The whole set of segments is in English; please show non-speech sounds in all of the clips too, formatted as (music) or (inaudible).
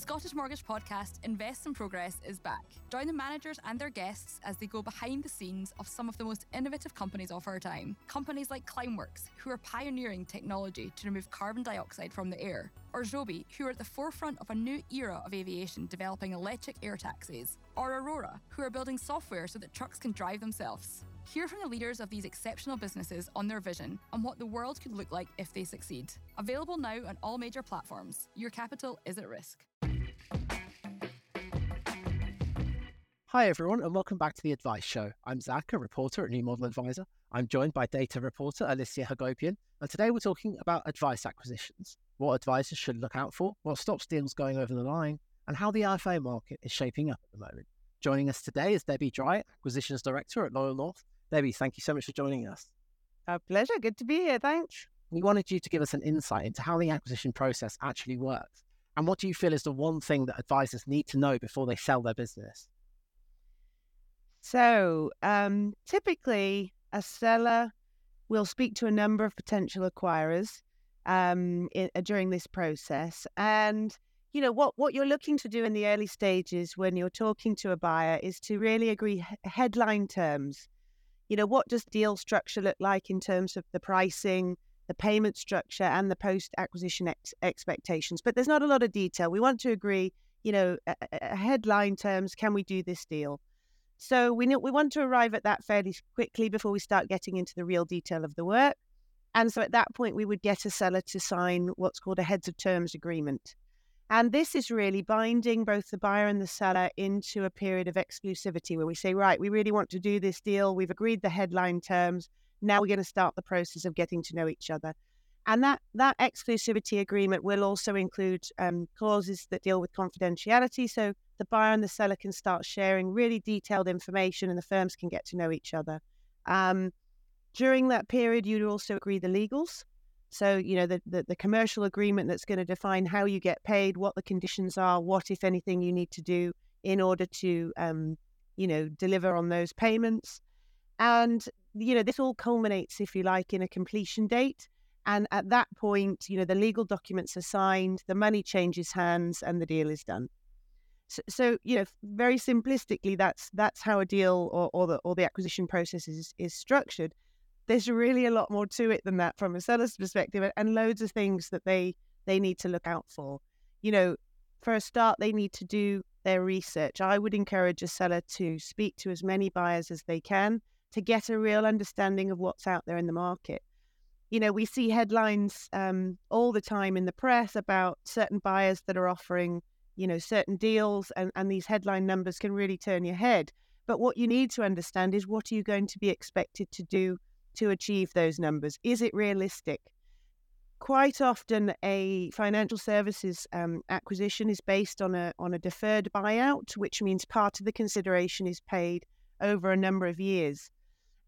Scottish Mortgage podcast Invest in Progress is back. Join the managers and their guests as they go behind the scenes of some of the most innovative companies of our time. Companies like Climeworks, who are pioneering technology to remove carbon dioxide from the air, or Joby, who are at the forefront of a new era of aviation developing electric air taxis, or Aurora, who are building software so that trucks can drive themselves. Hear from the leaders of these exceptional businesses on their vision and what the world could look like if they succeed. Available now on all major platforms. Your capital is at risk. Hi, everyone, and welcome back to the Advice Show. I'm Zach, a reporter at New Model Adviser. I'm joined by data reporter Alicia Hagopian, and today we're talking about advice acquisitions, what advisors should look out for, what stops deals going over the line, and how the IFA market is shaping up at the moment. Joining us today is Debbie Dry, Acquisitions Director at Loyal North. Debbie, thank you so much for joining us. A pleasure. Good to be here. Thanks. We wanted you to give us an insight into how the acquisition process actually works. And what do you feel is the one thing that advisors need to know before they sell their business? So, um, typically, a seller will speak to a number of potential acquirers um, in, uh, during this process. And, you know, what, what you're looking to do in the early stages when you're talking to a buyer is to really agree he- headline terms. You know, what does deal structure look like in terms of the pricing, the payment structure, and the post acquisition ex- expectations? But there's not a lot of detail. We want to agree, you know, a, a headline terms can we do this deal? So we we want to arrive at that fairly quickly before we start getting into the real detail of the work. And so at that point, we would get a seller to sign what's called a heads of terms agreement. And this is really binding both the buyer and the seller into a period of exclusivity where we say, right, we really want to do this deal. We've agreed the headline terms. Now we're going to start the process of getting to know each other. And that, that exclusivity agreement will also include um, clauses that deal with confidentiality. So the buyer and the seller can start sharing really detailed information and the firms can get to know each other. Um, during that period, you'd also agree the legals. So, you know, the, the, the commercial agreement that's going to define how you get paid, what the conditions are, what, if anything, you need to do in order to, um, you know, deliver on those payments. And, you know, this all culminates, if you like, in a completion date. And at that point, you know, the legal documents are signed, the money changes hands, and the deal is done. So, so, you know, very simplistically, that's that's how a deal or, or the or the acquisition process is is structured. There's really a lot more to it than that from a seller's perspective, and loads of things that they they need to look out for. You know, for a start, they need to do their research. I would encourage a seller to speak to as many buyers as they can to get a real understanding of what's out there in the market. You know, we see headlines um, all the time in the press about certain buyers that are offering you know, certain deals and, and these headline numbers can really turn your head. But what you need to understand is what are you going to be expected to do to achieve those numbers? Is it realistic? Quite often, a financial services um, acquisition is based on a on a deferred buyout, which means part of the consideration is paid over a number of years,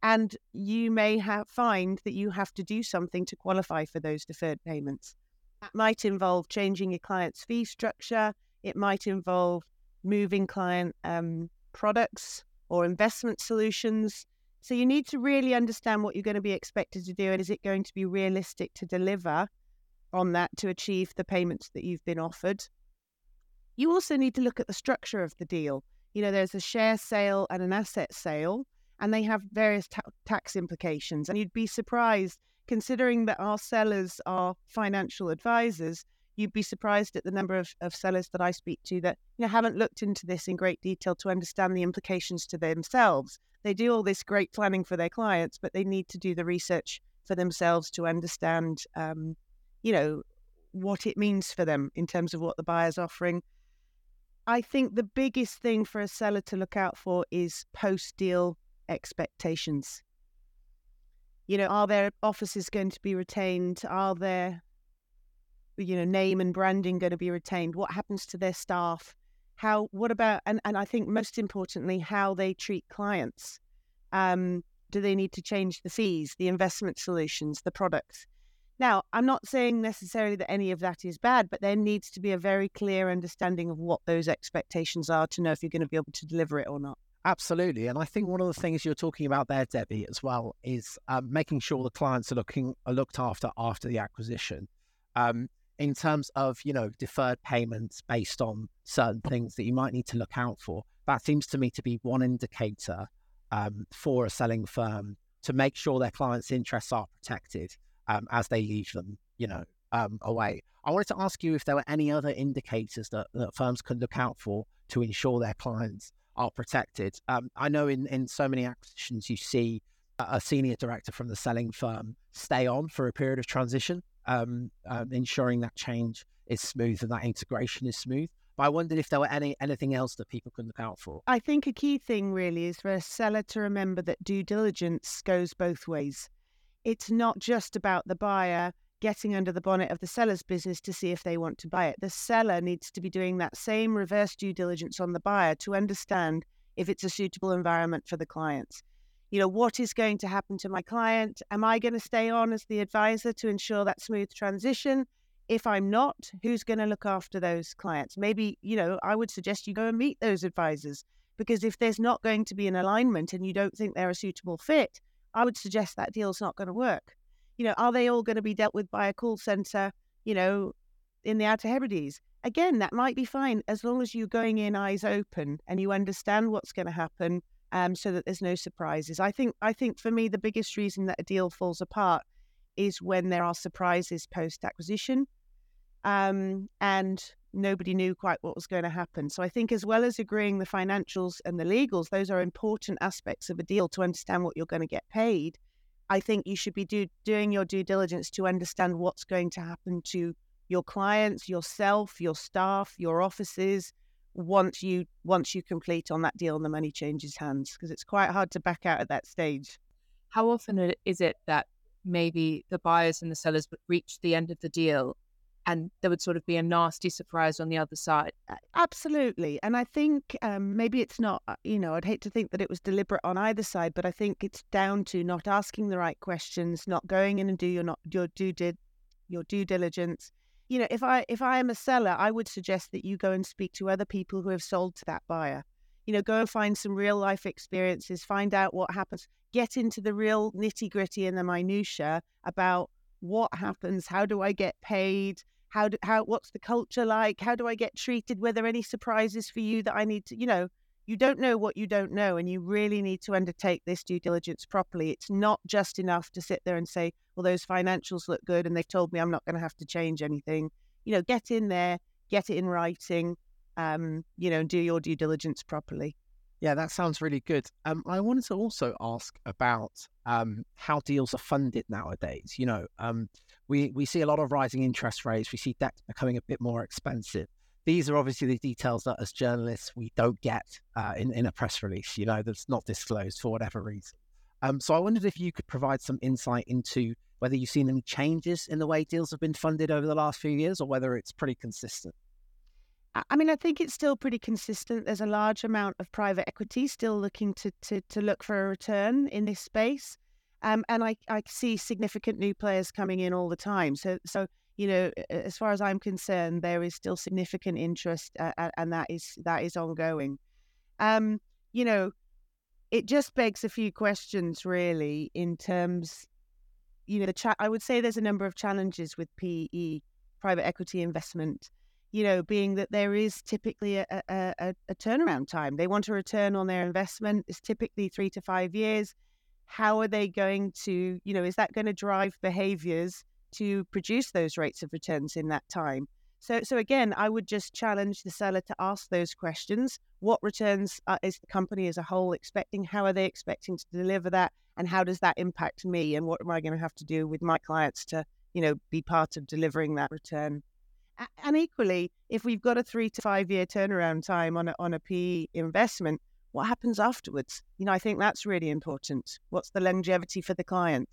and you may have, find that you have to do something to qualify for those deferred payments. That might involve changing your client's fee structure. It might involve moving client um, products or investment solutions. So you need to really understand what you're going to be expected to do and is it going to be realistic to deliver on that to achieve the payments that you've been offered. You also need to look at the structure of the deal. You know, there's a share sale and an asset sale, and they have various ta- tax implications. And you'd be surprised, considering that our sellers are financial advisors, you'd be surprised at the number of, of sellers that I speak to that you know haven't looked into this in great detail to understand the implications to themselves. They do all this great planning for their clients, but they need to do the research for themselves to understand, um, you know, what it means for them in terms of what the buyer's offering. I think the biggest thing for a seller to look out for is post deal expectations. You know, are their offices going to be retained? Are their, you know name and branding going to be retained? What happens to their staff? How what about and, and i think most importantly how they treat clients. Um, do they need to change the fees the investment solutions the products? Now i'm not saying necessarily that any of that is bad but there needs to be a very clear understanding of what those expectations are to know if you're going to be able to deliver it or not Absolutely. And I think one of the things you're talking about there, Debbie, as well, is um, making sure the clients are looking are looked after after the acquisition. Um, in terms of you know deferred payments based on certain things that you might need to look out for. That seems to me to be one indicator um, for a selling firm to make sure their clients' interests are protected um, as they leave them, you know, um, away. I wanted to ask you if there were any other indicators that, that firms can look out for to ensure their clients are protected. Um, I know in, in so many acquisitions you see a senior director from the selling firm stay on for a period of transition um, um, ensuring that change is smooth and that integration is smooth. But I wondered if there were any anything else that people could look out for. I think a key thing really is for a seller to remember that due diligence goes both ways. It's not just about the buyer getting under the bonnet of the seller's business to see if they want to buy it. The seller needs to be doing that same reverse due diligence on the buyer to understand if it's a suitable environment for the clients you know, what is going to happen to my client? Am I going to stay on as the advisor to ensure that smooth transition? If I'm not, who's going to look after those clients? Maybe, you know, I would suggest you go and meet those advisors because if there's not going to be an alignment and you don't think they're a suitable fit, I would suggest that deal's not going to work. You know, are they all going to be dealt with by a call center, you know, in the Outer Hebrides? Again, that might be fine as long as you're going in eyes open and you understand what's going to happen um, so that there's no surprises. I think I think for me the biggest reason that a deal falls apart is when there are surprises post acquisition, um, and nobody knew quite what was going to happen. So I think as well as agreeing the financials and the legals, those are important aspects of a deal to understand what you're going to get paid. I think you should be do, doing your due diligence to understand what's going to happen to your clients, yourself, your staff, your offices, once you once you complete on that deal and the money changes hands because it's quite hard to back out at that stage. How often is it that maybe the buyers and the sellers reach the end of the deal and there would sort of be a nasty surprise on the other side. Absolutely. And I think um, maybe it's not, uh, you know, I'd hate to think that it was deliberate on either side, but I think it's down to not asking the right questions, not going in and do your, not, your, due, di- your due diligence, you know, if I if I am a seller, I would suggest that you go and speak to other people who have sold to that buyer. You know, go and find some real life experiences, find out what happens, get into the real nitty gritty and the minutia about what happens, how do I get paid, how do, how what's the culture like, how do I get treated, were there any surprises for you that I need to, you know, you don't know what you don't know, and you really need to undertake this due diligence properly. It's not just enough to sit there and say, well, those financials look good, and they've told me I'm not going to have to change anything. You know, get in there, get it in writing, um, you know, do your due diligence properly. Yeah, that sounds really good. Um, I wanted to also ask about um, how deals are funded nowadays. You know, um, we we see a lot of rising interest rates. We see debt becoming a bit more expensive these are obviously the details that as journalists we don't get uh, in, in a press release, you know, that's not disclosed for whatever reason. Um, so I wondered if you could provide some insight into whether you've seen any changes in the way deals have been funded over the last few years or whether it's pretty consistent. I mean, I think it's still pretty consistent. There's a large amount of private equity still looking to, to, to look for a return in this space. Um, and I, I see significant new players coming in all the time. So, so you know, as far as I'm concerned, there is still significant interest, uh, and that is that is ongoing. Um, you know, it just begs a few questions, really, in terms, you know, the cha- I would say there's a number of challenges with PE, private equity investment. You know, being that there is typically a, a, a, a turnaround time. They want a return on their investment. It's typically three to five years. How are they going to, you know, is that going to drive behaviors? to produce those rates of returns in that time. So, so again, I would just challenge the seller to ask those questions. What returns uh, is the company as a whole expecting? How are they expecting to deliver that? And how does that impact me? And what am I going to have to do with my clients to, you know, be part of delivering that return? And equally, if we've got a three to five year turnaround time on a, on a PE investment, what happens afterwards? You know, I think that's really important. What's the longevity for the clients?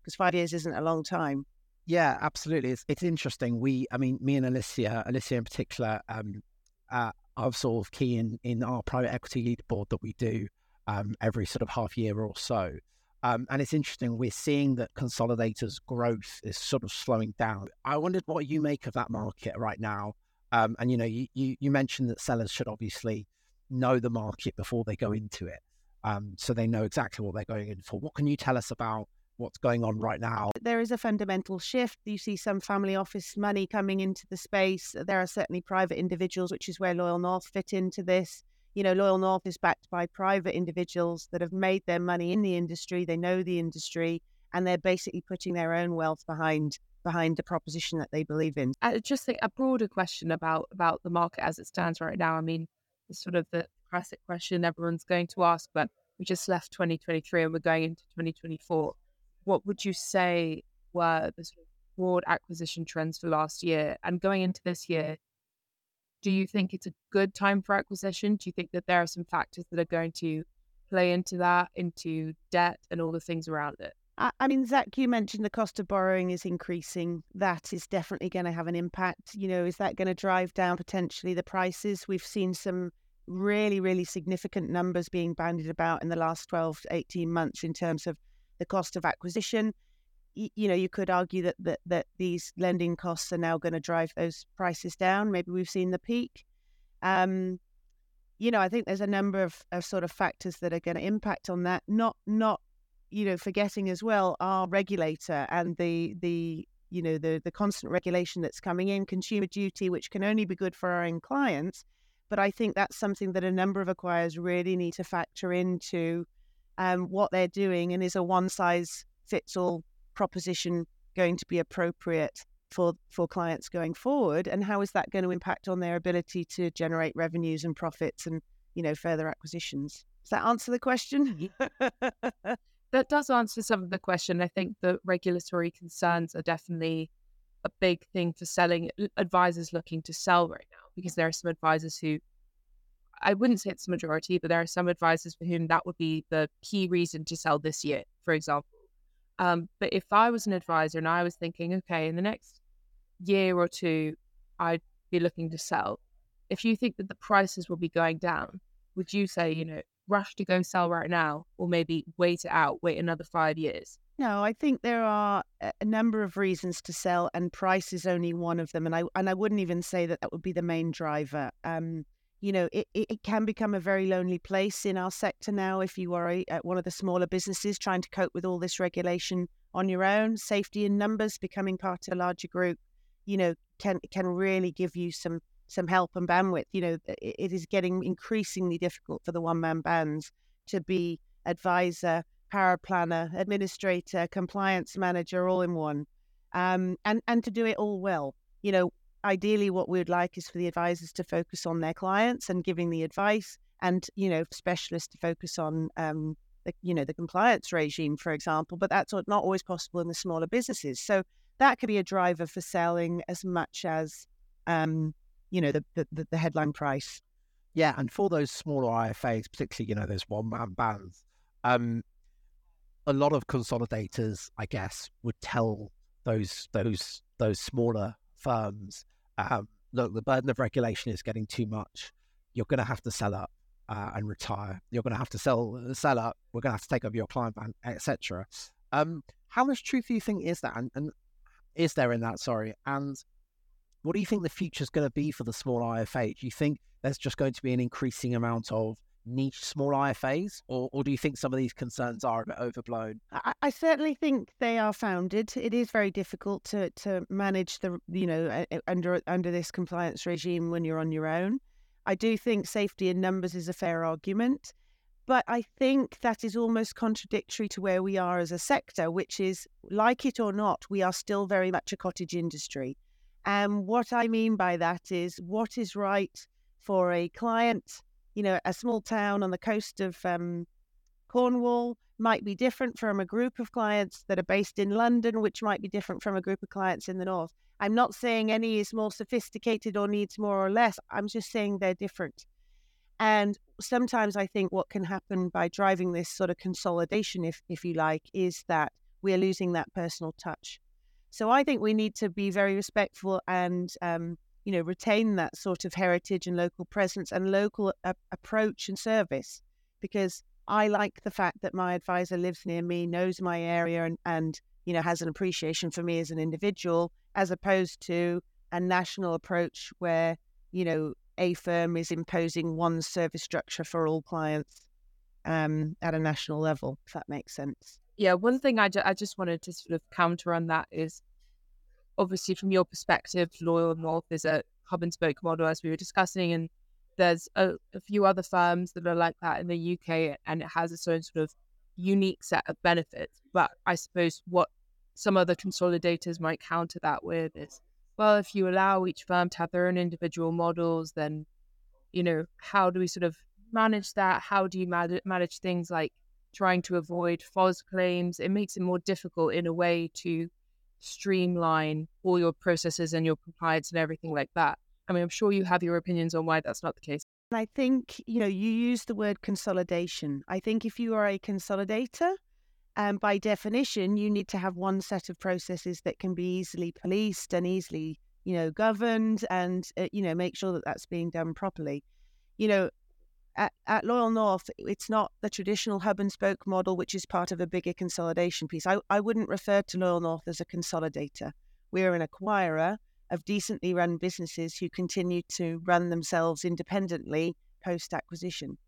Because five years isn't a long time. Yeah, absolutely. It's, it's interesting. We, I mean, me and Alicia, Alicia in particular, um, uh, are sort of key in, in our private equity leaderboard that we do um, every sort of half year or so. Um, and it's interesting, we're seeing that consolidators' growth is sort of slowing down. I wondered what you make of that market right now. Um, and, you know, you, you, you, mentioned that sellers should obviously know the market before they go into it. Um, so they know exactly what they're going in for. What can you tell us about what's going on right now? There is a fundamental shift. You see some family office money coming into the space. There are certainly private individuals, which is where Loyal North fit into this. You know, Loyal North is backed by private individuals that have made their money in the industry. They know the industry, and they're basically putting their own wealth behind behind the proposition that they believe in. I just a broader question about about the market as it stands right now. I mean, it's sort of the classic question everyone's going to ask, but we just left 2023 and we're going into 2024. What would you say were the sort of broad acquisition trends for last year and going into this year? Do you think it's a good time for acquisition? Do you think that there are some factors that are going to play into that, into debt and all the things around it? I mean, Zach, you mentioned the cost of borrowing is increasing. That is definitely going to have an impact. You know, is that going to drive down potentially the prices? We've seen some really, really significant numbers being bandied about in the last 12 to 18 months in terms of the cost of acquisition. You know, you could argue that that, that these lending costs are now going to drive those prices down. Maybe we've seen the peak. Um, you know, I think there's a number of, of sort of factors that are going to impact on that. Not not you know, forgetting as well our regulator and the the you know the the constant regulation that's coming in, consumer duty, which can only be good for our own clients. But I think that's something that a number of acquirers really need to factor into um, what they're doing, and is a one size fits all proposition going to be appropriate for for clients going forward, and how is that going to impact on their ability to generate revenues and profits and you know further acquisitions? Does that answer the question? that does answer some of the question. I think the regulatory concerns are definitely a big thing for selling advisors looking to sell right now because there are some advisors who I wouldn't say it's the majority, but there are some advisors for whom that would be the key reason to sell this year, for example. Um, but if I was an advisor and I was thinking, okay, in the next year or two, I'd be looking to sell. If you think that the prices will be going down, would you say, you know, rush to go sell right now or maybe wait it out, wait another five years? No, I think there are a number of reasons to sell, and price is only one of them. And I and I wouldn't even say that that would be the main driver. Um, you know, it, it can become a very lonely place in our sector now if you are a, one of the smaller businesses trying to cope with all this regulation on your own. Safety in numbers, becoming part of a larger group, you know, can can really give you some some help and bandwidth. You know, it is getting increasingly difficult for the one man bands to be advisor, power planner, administrator, compliance manager, all in one, um, and and to do it all well. You know, ideally, what we'd like is for the advisors to focus on their clients and giving the advice, and you know, specialists to focus on. Um, the, you know the compliance regime, for example, but that's not always possible in the smaller businesses. So that could be a driver for selling as much as um, you know, the, the, the headline price. Yeah, and for those smaller IFAs, particularly, you know, those one man bands, um, a lot of consolidators, I guess, would tell those those those smaller firms, um, look, the burden of regulation is getting too much. You're going to have to sell up uh, and retire. You're going to have to sell sell up. We're going to have to take over your client band, etc. Um, how much truth do you think is that, and, and is there in that? Sorry, and what do you think the future is going to be for the small IFA? Do you think there's just going to be an increasing amount of niche small IFAs, or, or do you think some of these concerns are a bit overblown? I, I, certainly think they are founded. It is very difficult to to manage the you know under under this compliance regime when you're on your own. I do think safety in numbers is a fair argument, but I think that is almost contradictory to where we are as a sector, which is like it or not, we are still very much a cottage industry. And what I mean by that is what is right for a client, you know, a small town on the coast of um, Cornwall might be different from a group of clients that are based in London, which might be different from a group of clients in the north. I'm not saying any is more sophisticated or needs more or less. I'm just saying they're different. And sometimes I think what can happen by driving this sort of consolidation, if if you like, is that we're losing that personal touch. So I think we need to be very respectful and um, you know retain that sort of heritage and local presence and local a- approach and service because I like the fact that my advisor lives near me, knows my area, and and you know has an appreciation for me as an individual, as opposed to a national approach where you know a firm is imposing one service structure for all clients um, at a national level. If that makes sense. Yeah, one thing I, ju- I just wanted to sort of counter on that is obviously from your perspective, Loyal North is a hub and spoke model as we were discussing, and there's a, a few other firms that are like that in the UK, and it has its own sort of unique set of benefits. But I suppose what some other consolidators might counter that with is, well, if you allow each firm to have their own individual models, then you know how do we sort of manage that? How do you manage manage things like trying to avoid FOS claims? It makes it more difficult in a way to streamline all your processes and your compliance and everything like that. I mean, I'm sure you have your opinions on why that's not the case. And I think, you know, you use the word consolidation. I think if you are a consolidator, um, by definition, you need to have one set of processes that can be easily policed and easily, you know, governed and, uh, you know, make sure that that's being done properly. You know, at, at Loyal North, it's not the traditional hub and spoke model, which is part of a bigger consolidation piece. I, I wouldn't refer to Loyal North as a consolidator. We're an acquirer of decently run businesses who continue to run themselves independently post acquisition.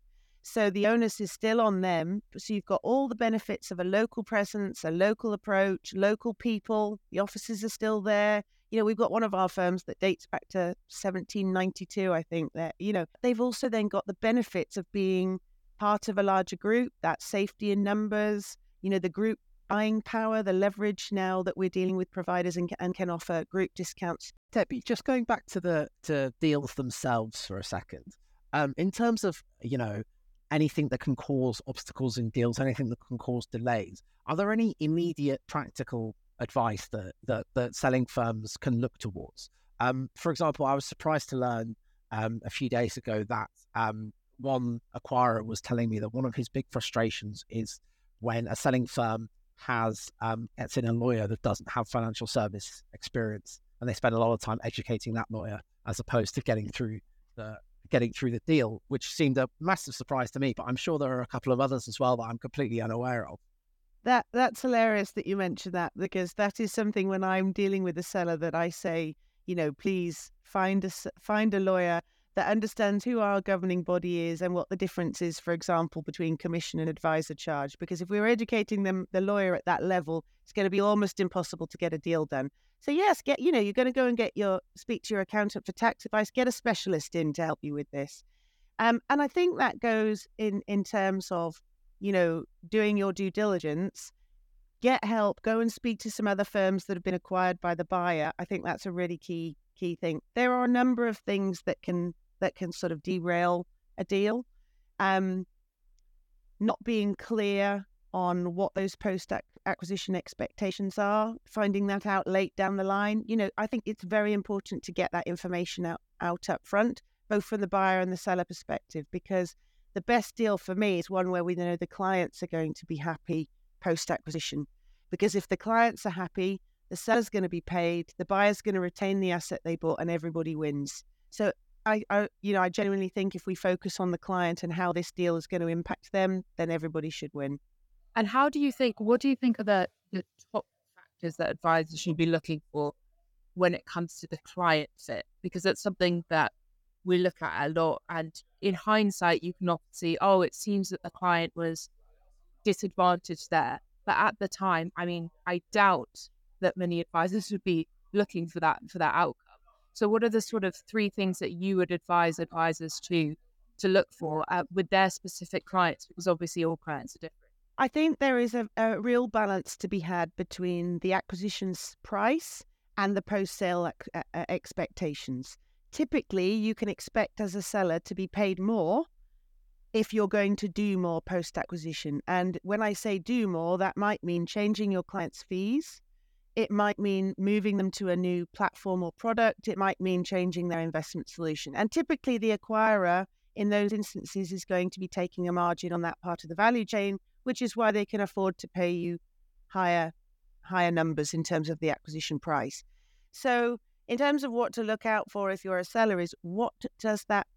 So the onus is still on them. So you've got all the benefits of a local presence, a local approach, local people. The offices are still there. You know, we've got one of our firms that dates back to 1792, I think. That you know, they've also then got the benefits of being part of a larger group. That safety in numbers. You know, the group buying power, the leverage now that we're dealing with providers and, and can offer group discounts. Debbie, just going back to the to deals themselves for a second. Um, in terms of you know anything that can cause obstacles in deals, anything that can cause delays, are there any immediate practical advice that that, that selling firms can look towards? Um, for example, I was surprised to learn um, a few days ago that um, one acquirer was telling me that one of his big frustrations is when a selling firm has um, gets in a lawyer that doesn't have financial service experience, and they spend a lot of time educating that lawyer as opposed to getting through the getting through the deal, which seemed a massive surprise to me. But I'm sure there are a couple of others as well that I'm completely unaware of. That that's hilarious that you mentioned that because that is something when I'm dealing with a seller that I say, you know, please find a find a lawyer that understands who our governing body is and what the difference is, for example, between commission and advisor charge. Because if we're educating them, the lawyer at that level, it's going to be almost impossible to get a deal done. So yes, get you know you're going to go and get your speak to your accountant for tax advice. Get a specialist in to help you with this, um, and I think that goes in in terms of you know doing your due diligence. Get help. Go and speak to some other firms that have been acquired by the buyer. I think that's a really key key thing. There are a number of things that can that can sort of derail a deal. Um, not being clear on what those post acquisition expectations are, finding that out late down the line. You know, I think it's very important to get that information out, out up front, both from the buyer and the seller perspective, because the best deal for me is one where we know the clients are going to be happy post acquisition. Because if the clients are happy, the seller's going to be paid, the buyer's going to retain the asset they bought, and everybody wins. So I, I, you know, I genuinely think if we focus on the client and how this deal is going to impact them, then everybody should win. And how do you think? What do you think are the, the top factors that advisors should be looking for when it comes to the client fit? Because it's something that we look at a lot, and in hindsight, you can often see, oh, it seems that the client was disadvantaged there. But at the time, I mean, I doubt that many advisors (laughs) would be looking for that for that outcome. So, what are the sort of three things that you would advise advisors to to look for uh, with their specific clients? Because obviously, all clients are different. I think there is a, a real balance to be had between the acquisition's price and the post sale uh, uh, expectations. Typically, you can expect as a seller to be paid more if you're going to do more post acquisition. And when I say do more, that might mean changing your client's fees it might mean moving them to a new platform or product. It might mean changing their investment solution. And typically, the acquirer in those instances is going to be taking a margin on that part of the value chain, which is why they can afford to pay you higher higher numbers in terms of the acquisition price. So, in terms of what to look out for if you're a seller, is what does that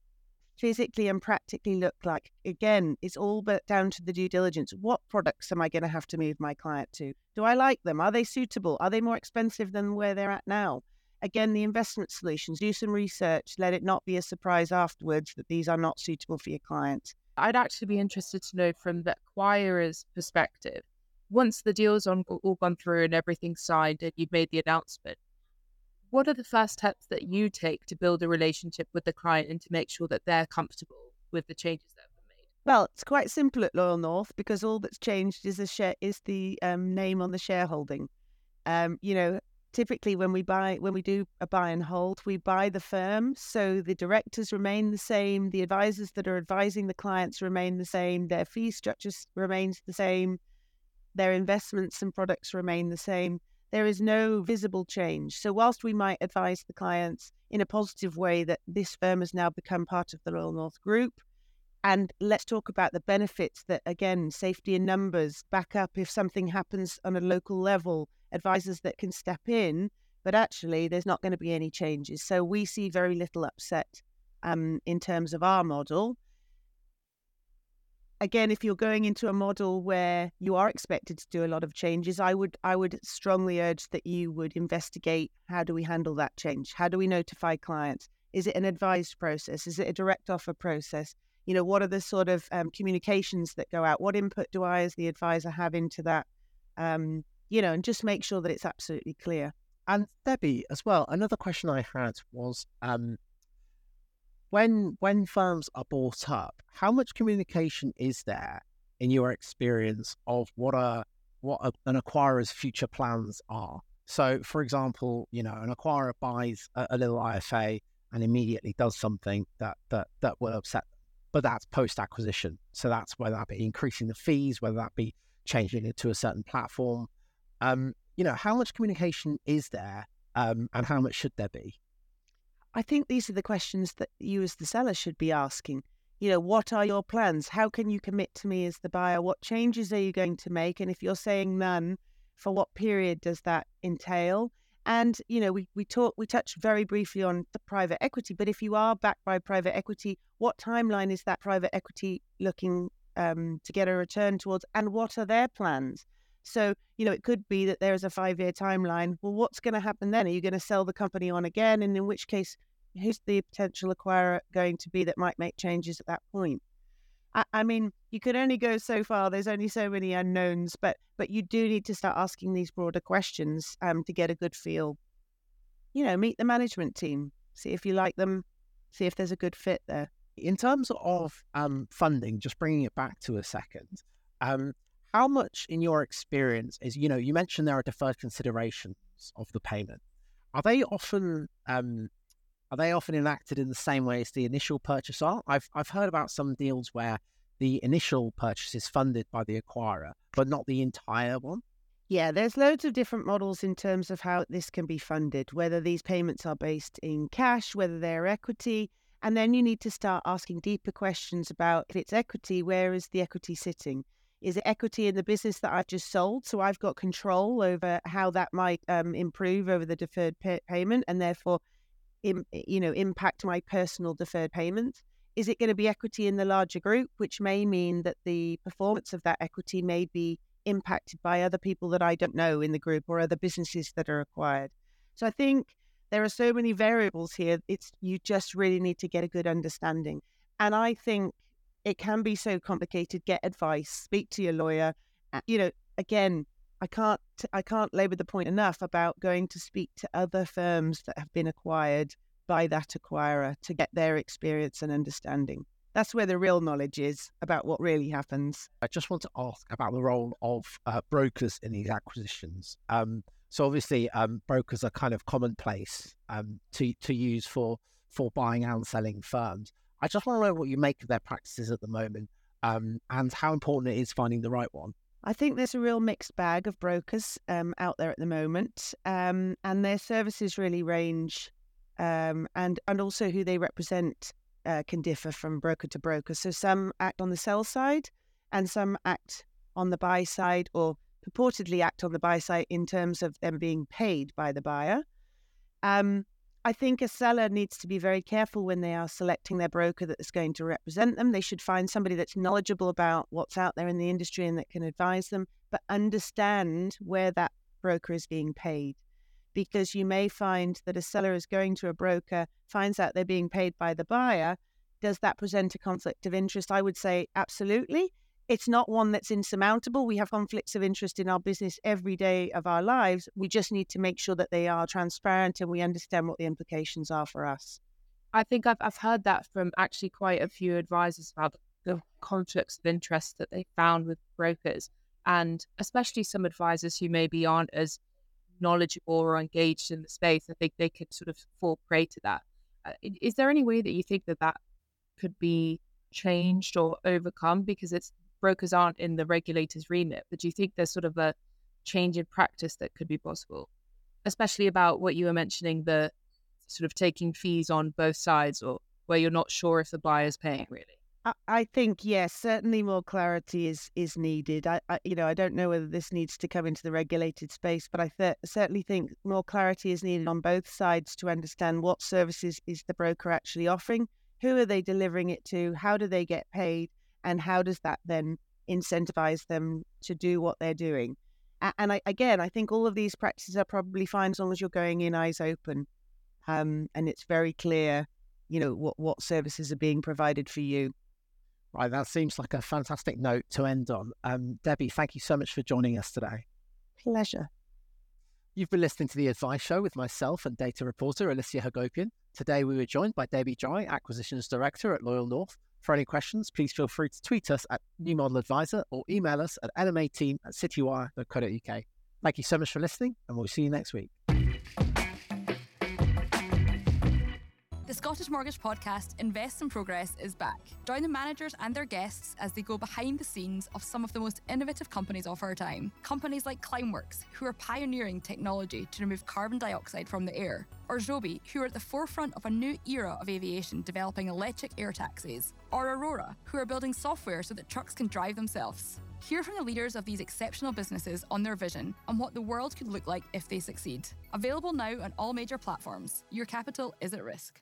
physically and practically look like? Again, it's all but down to the due diligence. What products am I going to have to move my client to? Do I like them? Are they suitable? Are they more expensive than where they're at now? Again, the investment solutions, do some research. Let it not be a surprise afterwards that these are not suitable for your client. I'd actually be interested to know from the acquirer's perspective once the deal's on all gone through and everything's signed and you've made the announcement, what are the first steps that you take to build a relationship with the client and to make sure that they're comfortable with the changes that have been made? Well, it's quite simple at Loyal North because all that's changed is the share is the um, name on the shareholding. Um, you know, typically when we buy when we do a buy and hold we buy the firm so the directors remain the same the advisors that are advising the clients remain the same their fee structures remains the same their investments and products remain the same there is no visible change so whilst we might advise the clients in a positive way that this firm has now become part of the Loyal North group and let's talk about the benefits that again safety in numbers back up if something happens on a local level advisors that can step in, but actually there's not going to be any changes. So we see very little upset um, in terms of our model. Again, if you're going into a model where you are expected to do a lot of changes, I would I would strongly urge that you would investigate how do we handle that change? How do we notify clients? Is it an advised process? Is it a direct offer process? You know, what are the sort of um, communications that go out? What input do I, as the advisor, have into that? Um, you know, and just make sure that it's absolutely clear. And Debbie, as well, another question I had was um, when when firms are bought up, how much communication is there in your experience of what a what a, an acquirer's future plans are? So, for example, you know, an acquirer buys a, a little IFA and immediately does something that that that will upset them, but that's post acquisition. So that's whether that be increasing the fees, whether that be changing it to a certain platform, um, you know, how much communication is there um, and how much should there be? I think these are the questions that you as the seller should be asking. You know, what are your plans? How can you commit to me as the buyer? What changes are you going to make? And if you're saying none, for what period does that entail? And you know, we we talk we touched very briefly on the private equity, but if you are backed by private equity, what timeline is that private equity looking um, to get a return towards, and what are their plans? So, you know, it could be that there's a five year timeline. Well, what's going to happen then? Are you going to sell the company on again? And in which case, who's the potential acquirer going to be that might make changes at that point? I, I mean, you can only go so far. There's only so many unknowns, but but you do need to start asking these broader questions um, to get a good feel. You know, meet the management team, see if you like them, see if there's a good fit there. In terms of um, funding, just bringing it back to a second, um, how much in your experience is you know you mentioned there are deferred considerations of the payment are they often um, are they often enacted in the same way as the initial purchase are i've i've heard about some deals where the initial purchase is funded by the acquirer but not the entire one yeah, there's loads of different models in terms of how this can be funded, whether these payments are based in cash, whether they're equity. And then you need to start asking deeper questions about if it's equity, where is the equity sitting? Is it equity in the business that I've just sold? So I've got control over how that might um, improve over the deferred pay- payment and therefore, Im- you know, impact my personal deferred payments. Is it going to be equity in the larger group, which may mean that the performance of that equity may be impacted by other people that I don't know in the group or other businesses that are acquired? So I think there are so many variables here. It's you just really need to get a good understanding. And I think it can be so complicated. Get advice, speak to your lawyer. You know, again, I can't I can't labor the point enough about going to speak to other firms that have been acquired by that acquirer to get their experience and understanding. That's where the real knowledge is about what really happens. I just want to ask about the role of uh, brokers in these acquisitions. Um, so obviously, um, brokers are kind of commonplace um, to to use for for buying and selling firms. I just want to know what you make of their practices at the moment um, and how important it is finding the right one. I think there's a real mixed bag of brokers um, out there at the moment, um, and their services really range, um, and and also who they represent uh, can differ from broker to broker. So some act on the sell side, and some act on the buy side, or purportedly act on the buy side in terms of them being paid by the buyer. Um, I think a seller needs to be very careful when they are selecting their broker that is going to represent them. They should find somebody that's knowledgeable about what's out there in the industry and that can advise them, but understand where that broker is being paid. Because you may find that a seller is going to a broker, finds out they're being paid by the buyer. Does that present a conflict of interest? I would say absolutely. It's not one that's insurmountable. We have conflicts of interest in our business every day of our lives. We just need to make sure that they are transparent and we understand what the implications are for us. I think I've, I've heard that from actually quite a few advisors about the conflicts of interest that they found with brokers, and especially some advisors who maybe aren't as knowledgeable or engaged in the space. I think they could sort of fall prey to that. Uh, there any way that you think that that could be changed or overcome because it's brokers aren't in the regulator's remit. But do you think there's sort of a change in practice that could be possible, especially about what you were mentioning the sort of taking fees on both sides or where you're not sure if the buyer's paying really? I think yes, certainly more clarity is is needed. I, I, you know I don't know whether this needs to come into the regulated space, but I th- certainly think more clarity is needed on both sides to understand what services is the broker actually offering, who are they delivering it to, how do they get paid, and how does that then incentivize them to do what they're doing? And I, again, I think all of these practices are probably fine as long as you're going in eyes open, um, and it's very clear, you know, what what services are being provided for you. Right, that seems like a fantastic note to end on. Um, Debbie, thank you so much for joining us today. Pleasure. You've been listening to The Advice Show with myself and data reporter Alicia Hagopian. Today we were joined by Debbie Dry, Acquisitions Director at Loyal North, for any questions, please feel free to tweet us at New Model Adviser or email us at lmateam at citywire.co.uk. Thank you so much for listening, and we'll see you next week. Scottish Mortgage Podcast Invest in Progress is back. Join the managers and their guests as they go behind the scenes of some of the most innovative companies of our time. Companies like Climeworks, who are pioneering technology to remove carbon dioxide from the air, or Joby, who are at the forefront of a new era of aviation developing electric air taxis, or Aurora, who are building software so that trucks can drive themselves. Hear from the leaders of these exceptional businesses on their vision and what the world could look like if they succeed. Available now on all major platforms. Your capital is at risk.